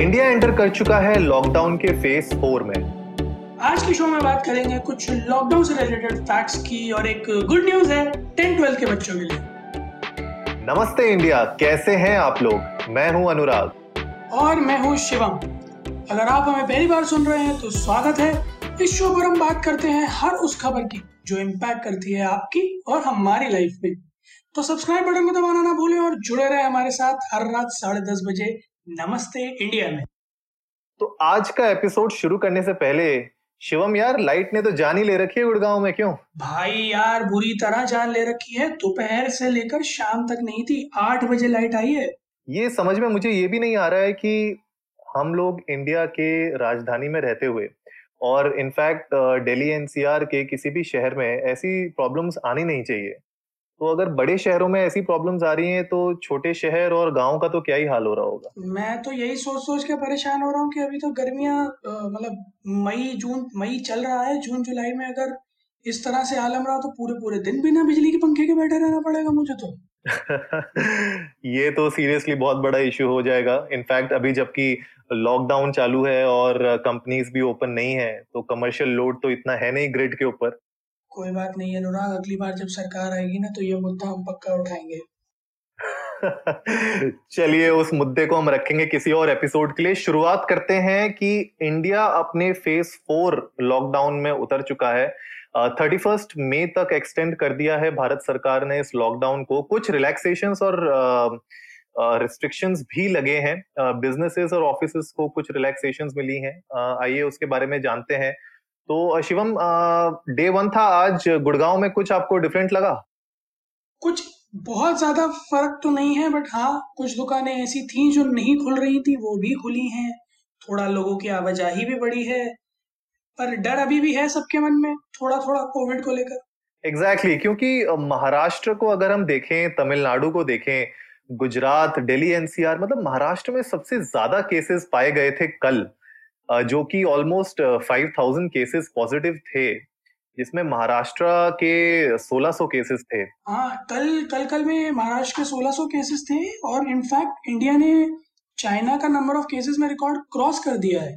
India enter कर चुका है लॉकडाउन के फ़ेज़ फोर में। आज के शो में बात करेंगे कुछ लॉकडाउन से रिलेटेड फैक्ट्स की और एक गुड न्यूज़ है टेन ट्वेल्थ के बच्चों के लिए। नमस्ते इंडिया कैसे हैं आप लोग? मैं हूँ अनुराग। और मैं हूँ शिवम। अगर आप हमें पहली बार सुन रहे हैं तो स्वागत है। इस शो पर हम बात करते हैं हर उस खबर की जो इम्पैक्ट करती है आपकी और हमारी लाइफ में तो सब्सक्राइब बटन को दबाना ना भूलें और जुड़े रहे हमारे साथ हर रात साढ़े दस बजे नमस्ते इंडिया में तो आज का एपिसोड शुरू करने से पहले शिवम यार लाइट ने तो जान ही ले रखी है गुड़गांव में क्यों? भाई यार बुरी तरह जान ले रखी है। दोपहर से लेकर शाम तक नहीं थी आठ बजे लाइट आई है। ये समझ में मुझे ये भी नहीं आ रहा है कि हम लोग इंडिया के राजधानी में रहते हुए और इनफैक्ट दिल्ली एनसीआर के किसी भी शहर में ऐसी प्रॉब्लम्स आनी नहीं चाहिए। तो अगर बड़े शहरों में ऐसी प्रॉब्लम्स आ रही हैं तो छोटे शहर और गाँव का तो क्या ही हाल हो रहा होगा? मैं तो यही सोच सोच के परेशान हो रहा हूँ कि अभी तो गर्मियाँ मतलब मई जून मई चल रहा है। जून जुलाई में अगर इस तरह से आलम रहा तो पूरे पूरे दिन बिना बिजली के पंखे के बैठे रहना पड़ेगा मुझे तो। ये तो सीरियसली बहुत बड़ा इशू हो जाएगा। इनफैक्ट अभी जबकि लॉकडाउन चालू है और कंपनीज़ भी ओपन नहीं है तो कमर्शियल लोड तो इतना है नहीं ग्रिड के ऊपर। कोई बात नहीं है अनुराग अगली बार जब सरकार आएगी ना तो ये मुद्दा हम पक्का उठाएँगे। चलिए उस मुद्दे को हम रखेंगे किसी और एपिसोड के लिए। शुरुआत करते हैं कि इंडिया अपने फ़ेज़ फोर लॉकडाउन में उतर चुका है। थर्टी फ़र्स्ट मई तक एक्सटेंड कर दिया है भारत सरकार ने इस लॉकडाउन को। कुछ रिलैक्सेशन और रिस्ट्रिक्शंस uh, भी लगे हैं। बिजनेसेस uh, और ऑफ़िस को कुछ रिलैक्सेशन मिली हैं। uh, आइए उसके बारे में जानते हैं। तो शिवम डे वन था आज गुड़गांव में कुछ आपको डिफरेंट लगा? कुछ बहुत ज़्यादा फ़र्क तो नहीं है बट हाँ कुछ दुकानें ऐसी थी जो नहीं खुल रही थी वो भी खुली हैं। थोड़ा लोगों की आवाजाही भी बढ़ी है पर डर अभी भी है सबके मन में थोड़ा थोड़ा कोविड को लेकर। एग्जैक्टली exactly, क्योंकि महाराष्ट्र को अगर हम देखें तमिलनाडु को देखें गुजरात दिल्ली एनसीआर मतलब महाराष्ट्र में सबसे ज़्यादा केसेस पाए गए थे कल। जो कि almost five thousand cases positive थे जिसमें महाराष्ट्र के 1600 केसेस थे। हाँ कल कल कल में महाराष्ट्र के 1600 केसेस थे और इनफैक्ट इंडिया ने चाइना का नंबर ऑफ़ केसेस में रिकॉर्ड क्रॉस कर दिया है।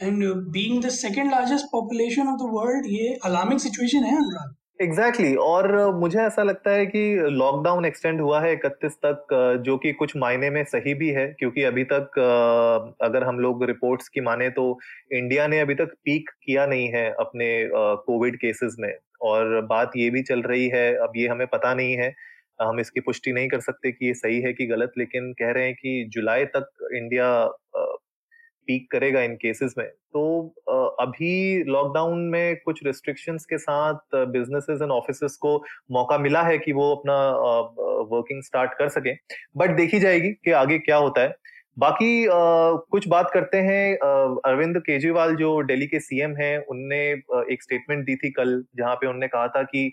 And being the second largest population of the world ये अलार्मिंग सिचुएशन है, अनुराग। Exactly exactly. और मुझे ऐसा लगता है कि लॉकडाउन एक्सटेंड हुआ है इकतीस तक, जो कि कुछ मायने में सही भी है, क्योंकि अभी तक अगर हम लोग रिपोर्ट्स की माने तो इंडिया ने अभी तक पीक किया नहीं है अपने कोविड केसेस में और बात ये भी चल रही है, अब ये हमें पता नहीं है, हम इसकी पुष्टि नहीं कर सकते कि ये सही है कि गलत, लेकिन कह रहे हैं कि जुलाई तक इंडिया पीक करेगा इन केसेस में। तो अभी लॉकडाउन में कुछ रिस्ट्रिक्शंस के साथ बिजनेसेस एंड ऑफिसेस को मौका मिला है कि वो अपना वर्किंग स्टार्ट कर सके। बट देखी जाएगी कि आगे क्या होता है। बाकी आ, कुछ बात करते हैं अरविंद केजरीवाल जो दिल्ली के सीएम हैं उनने एक स्टेटमेंट दी थी कल जहाँ पे उन्होंने कहा था कि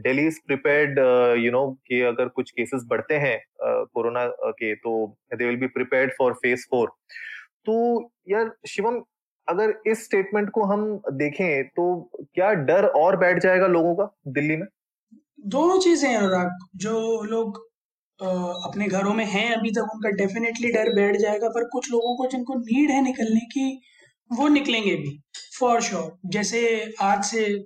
Delhi is prepared you know कि अगर कुछ केसेस बढ़ते हैं कोरोना के तो they will be prepared for phase four तो यार शिवम अगर इस स्टेटमेंट को हम देखें तो क्या डर और बैठ जाएगा लोगों का दिल्ली में? दोनों चीज़ें हैं अनुराग। जो लोग आ, अपने घरों में हैं अभी तक उनका डेफिनेटली डर बैठ जाएगा। पर कुछ लोगों को जिनको नीड है निकलने की वो निकलेंगे भी फॉर श्योर sure. जैसे आज से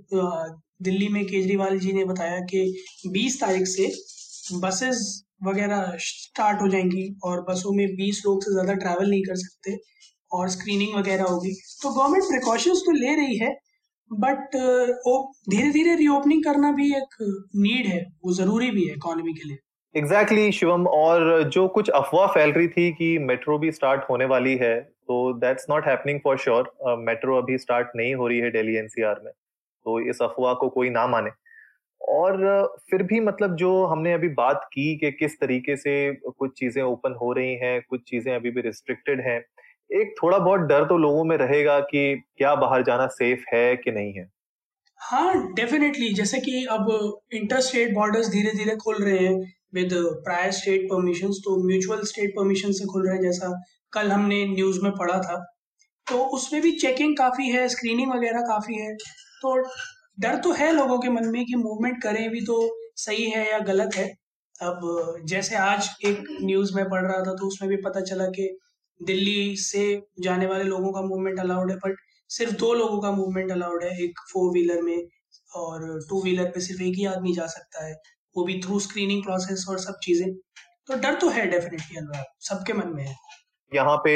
दिल्ली में केजरीवाल जी ने बताया कि 20 तारीख से बसेस वगैरह स्टार्ट हो जाएँगी और बसों में 20 लोग से ज़्यादा ट्रैवल नहीं कर सकते और स्क्रीनिंग वगैरह होगी। तो गवर्नमेंट प्रिकॉशंस तो ले रही है बट धीरे धीरे रीओपनिंग करना भी एक नीड है वो ज़रूरी भी है इकोनॉमी के लिए। एग्जैक्टली exactly, शिवम और जो कुछ अफवाह फैल रही थी कि मेट्रो भी स्टार्ट होने वाली है तो that's not happening for sure metro अभी स्टार्ट नहीं हो रही है दिल्ली एनसीआर में तो इस अफवाह को कोई ना माने। और फिर भी मतलब जो हमने अभी बात की कि किस तरीके से कुछ चीज़ें ओपन हो रही हैं, कुछ चीज़ें अभी भी रिस्ट्रिक्टेड हैं, एक थोड़ा बहुत डर तो लोगों में रहेगा कि क्या बाहर जाना सेफ़ है कि नहीं है। हाँ डेफिनेटली, जैसे कि अब इंटर स्टेट बॉर्डर्स धीरे धीरे खुल रहे हैं, विद प्रायर स्टेट परमिशन तो म्यूचुअल स्टेट परमिशन से खुल रहे हैं, जैसा कल हमने न्यूज़ में पढ़ा था। तो उसमें भी चेकिंग काफ़ी है, स्क्रीनिंग वगैरह काफ़ी है तो डर तो है लोगों के मन में कि मूवमेंट करें भी तो सही है या गलत है। अब जैसे आज एक न्यूज़ में पढ़ रहा था तो उसमें भी पता चला कि दिल्ली से जाने वाले लोगों का मूवमेंट अलाउड है बट सिर्फ़ दो लोगों का मूवमेंट अलाउड है, एक फोर व्हीलर में और टू व्हीलर पे सिर्फ़ एक ही आदमी जा सकता है। वो भी थ्रू स्क्रीनिंग प्रोसेस और सब चीज़ें। तो डर तो है डेफिनेटली अनुराग सबके मन में है। यहाँ पे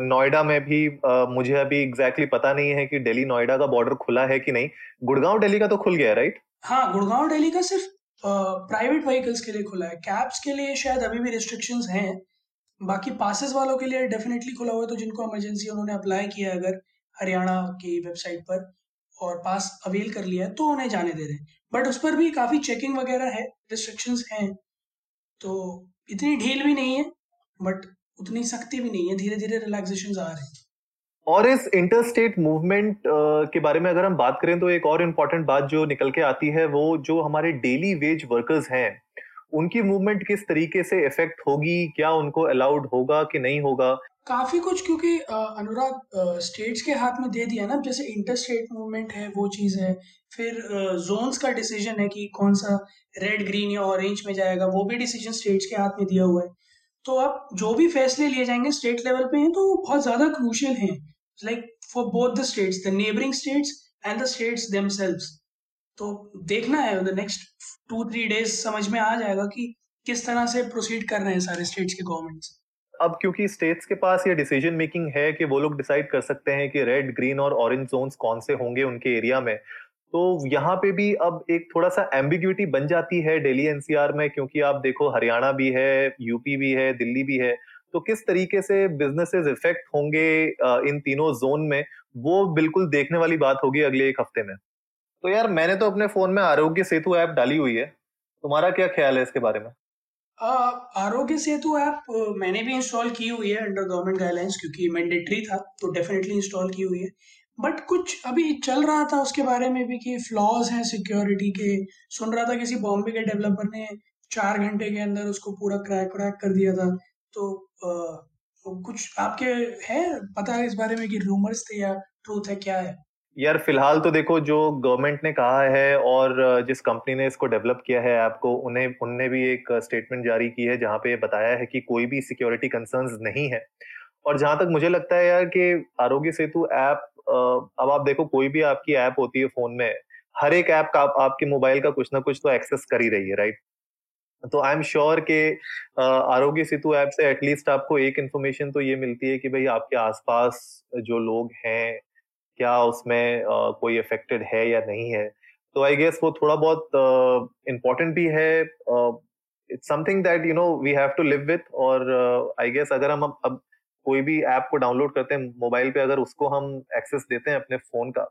नोएडा में भी मुझे अभी एग्जैक्टली exactly पता नहीं है कि दिल्ली नोएडा का बॉर्डर खुला है कि नहीं। गुड़गांव दिल्ली का तो खुल गया राइट हाँ गुड़गांव दिल्ली का सिर्फ़ प्राइवेट व्हीकल्स के लिए खुला है। कैब्स के लिए शायद अभी भी रिस्ट्रिक्शंस हैं। बाकी पासेस वालों के लिए डेफिनेटली खुला हुआ है तो जिनको इमरजेंसी उन्होंने अप्लाई किया है अगर हरियाणा की वेबसाइट पर, और पास अवेल कर लिया है तो उन्हें जाने दे रहे हैं। बट उस पर भी काफ़ी चेकिंग वगैरह है रिस्ट्रिक्शंस हैं तो इतनी ढील भी नहीं है बट उतनी सख्ती भी नहीं है धीरे धीरे रिलैक्सेशन आ रहे हैं। और इस इंटरस्टेट मूवमेंट के बारे में अगर हम बात करें तो एक और इम्पोर्टेंट बात जो निकल के आती है वो जो हमारे डेली वेज वर्कर्स हैं उनकी मूवमेंट किस तरीके से इफ़ेक्ट होगी? क्या उनको अलाउड होगा कि नहीं होगा? काफ़ी कुछ क्योंकि अनुराग स्टेट्स के हाथ में दे दिया ना जैसे इंटर स्टेट मूवमेंट है वो चीज़ है। फिर जोन्स का डिसीज़न है कि कौन सा रेड ग्रीन या ऑरेंज में जाएगा वो भी डिसीज़न स्टेट्स के हाथ में दिया हुआ है। तो अब जो भी फैसले लिए जाएँगे स्टेट लेवल पे हैं तो वो बहुत ज़्यादा क्रूशियल हैं। Like for both the states the neighbouring states and the states themselves तो देखना है the next two three days समझ में आ जाएगा कि किस तरह से प्रोसीड कर रहे हैं सारे स्टेट्स के गवर्नमेंट्स अब क्योंकि स्टेट्स के पास ये डिसीज़न मेकिंग है कि वो लोग डिसाइड कर सकते हैं कि रेड ग्रीन और ऑरेंज जोन्स कौन से होंगे उनके एरिया में तो यहाँ पे भी अब एक थोड़ा सा एम्बिग्यूटी बन जाती है दिल्ली एनसीआर में, क्योंकि आप देखो हरियाणा भी है यूपी भी है, दिल्ली भी है। तो किस तरीके से बिजनेसेस इफ़ेक्ट होंगे इन तीनों जोन में, वो बिल्कुल देखने वाली बात होगी अगले एक हफ़्ते में। तो यार, मैंने तो अपने फ़ोन में आरोग्य सेतु ऐप डाली हुई है। तुम्हारा क्या ख्याल है इसके बारे में? आरोग्य सेतु ऐप मैंने भी इंस्टॉल की हुई है अंडर गवर्नमेंट गाइडलाइंस क्योंकि मैंडेटरी था तो डेफिनेटली इंस्टॉल की हुई है। बट कुछ अभी चल रहा था उसके बारे में भी कि फ्लॉज हैं सिक्योरिटी के। सुन रहा था किसी बॉम्बे के डेवलपर ने चार घंटे के अंदर उसको पूरा क्रैक क्रैक कर दिया था। तो आ, कुछ आपके है पता है इस बारे में कि रूमर्स थे या ट्रूथ है क्या है? यार फ़िलहाल तो देखो जो गवर्नमेंट ने कहा है और जिस कंपनी ने इसको डेवलप किया है ऐप को उन्हें उनने भी एक स्टेटमेंट जारी की है जहाँ पे बताया है कि कोई भी सिक्योरिटी कंसर्न्स नहीं है। और जहाँ तक मुझे लगता है यार कि आरोग्य सेतु ऐप अब आप देखो कोई भी आपकी ऐप होती है फ़ोन में हर एक ऐप का आपके मोबाइल का कुछ ना कुछ तो एक्सेस कर ही रही है राइट? तो आई एम श्योर के आरोग्य सेतु ऐप से एटलीस्ट आपको एक इन्फॉर्मेशन तो ये मिलती है कि भाई आपके आसपास जो लोग हैं क्या उसमें कोई अफेक्टेड है या नहीं है? तो आई गेस वो थोड़ा बहुत इम्पोर्टेंट uh, भी है it's something that you know we have to live with और आई गेस अगर हम अब कोई भी ऐप को डाउनलोड करते हैं, मोबाइल पे अगर उसको हम एक्सेस देते हैं अपने फ़ोन का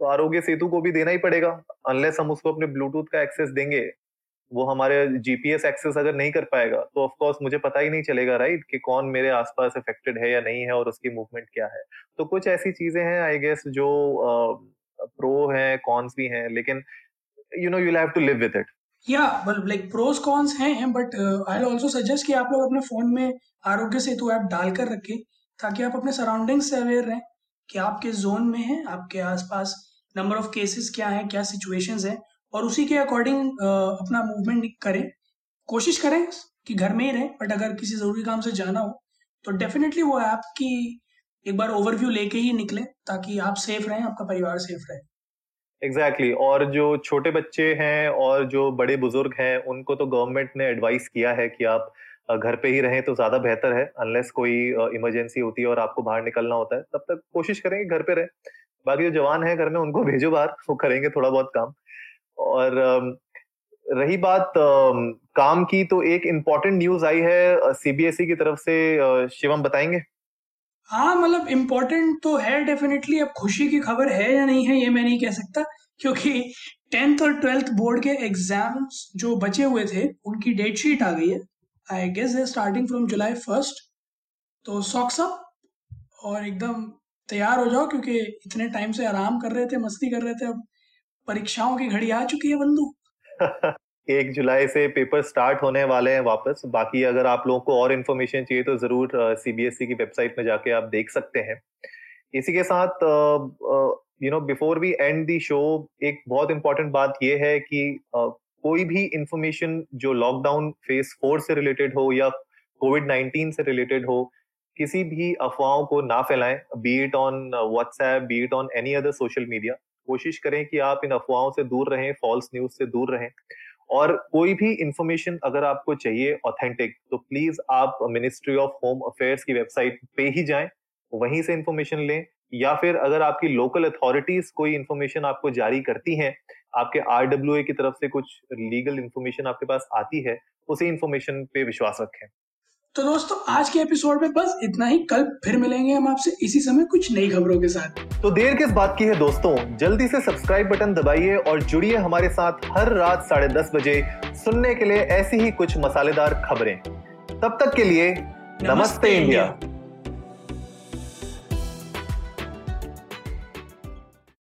तो आरोग्य सेतु को भी देना ही पड़ेगा। अनलेस हम उसको अपने ब्लूटूथ का एक्सेस देंगे, वो हमारे जीपीएस एक्सेस अगर नहीं कर पाएगा तो ऑफ़ कोर्स मुझे पता ही नहीं चलेगा राइट कि कौन मेरे आसपास इफेक्टेड है या नहीं है और उसकी मूवमेंट क्या है। तो कुछ ऐसी चीज़ें हैं आई गेस जो प्रो है कॉन्स भी हैं, लेकिन you know you have to live with it या बल लाइक प्रोस कॉन्स हैं बट आई ऑल्सो सजेस्ट कि आप लोग अपने फ़ोन में आरोग्य सेतु ऐप डालकर रखें, ताकि आप अपने सराउंडिंग से अवेयर रहें कि आपके जोन में है, आपके आसपास नंबर ऑफ़ केसेस क्या है, क्या सिचुएशंस हैं, और उसी के अकॉर्डिंग अपना मूवमेंट करें। कोशिश करें कि घर में ही रहें बट अगर किसी ज़रूरी काम से जाना हो तो डेफिनेटली वो ऐप की एक बार ओवरव्यू लेके ही निकले, ताकि आप सेफ़ रहें, आपका परिवार सेफ़ रहे। Exactly exactly. और जो छोटे बच्चे हैं और जो बड़े बुज़ुर्ग हैं, उनको तो गवर्नमेंट ने एडवाइस किया है कि आप घर पे ही रहें तो ज़्यादा बेहतर है अनलेस कोई इमरजेंसी होती है और आपको बाहर निकलना होता है। तब तक कोशिश करेंगे घर पे रहें। बाकी जो जवान है घर में, उनको भेजो बाहर, वो करेंगे थोड़ा बहुत काम। और रही बात काम की तो एक इम्पोर्टेंट न्यूज़ आई है सीबीएसई e की तरफ़ से शिवम, बताएँगे? हाँ मतलब इम्पोर्टेंट तो है डेफिनेटली अब खुशी की खबर है या नहीं है, ये मैं नहीं कह सकता, क्योंकि टेंथ और ट्वेल्थ बोर्ड के एग्ज़ाम्स जो बचे हुए थे, उनकी डेट शीट आ गई है। आई गेस है स्टार्टिंग फ्रॉम जुलाई फ़र्स्ट तो सॉक्स अप और एकदम तैयार हो जाओ, क्योंकि इतने टाइम से आराम कर रहे थे, मस्ती कर रहे थे, अब परीक्षाओं की घड़ी आ चुकी है बंधु। एक जुलाई से पेपर स्टार्ट होने वाले हैं वापस। बाकी अगर आप लोगों को और इन्फॉर्मेशन चाहिए तो ज़रूर सीबीएसई e की वेबसाइट में जाके आप देख सकते हैं। इसी के साथ you know before we end the show एक बहुत इंपॉर्टेंट बात यह है कि uh, कोई भी इंफॉर्मेशन जो लॉकडाउन फ़ेज़ फोर से रिलेटेड हो या कोविड नाइन्टीन से रिलेटेड हो किसी भी अफवाहों को ना फैलाएँ be it on WhatsApp be it on any other social media कोशिश करें कि आप इन अफवाहों से दूर रहें फॉल्स न्यूज़ से दूर रहें। और कोई भी इंफॉर्मेशन अगर आपको चाहिए ऑथेंटिक तो प्लीज़ आप मिनिस्ट्री ऑफ़ होम अफेयर्स की वेबसाइट पे ही जाएँ, वहीं से इंफॉर्मेशन लें, या फिर अगर आपकी लोकल अथॉरिटीज कोई इंफॉर्मेशन आपको जारी करती हैं, आपके आर की तरफ़ से कुछ लीगल इंफॉर्मेशन आपके पास आती है, उसी इंफॉर्मेशन पे विश्वास रखें। तो दोस्तों आज के एपिसोड में बस इतना ही। कल फिर मिलेंगे हम आपसे इसी समय कुछ नई खबरों के साथ। तो देर किस बात की है दोस्तों? जल्दी से सब्सक्राइब बटन दबाइए और जुड़िए हमारे साथ हर रात साढ़े दस बजे सुनने के लिए ऐसी ही कुछ मसालेदार खबरें। तब तक के लिए नमस्ते, नमस्ते इंडिया, इंडिया।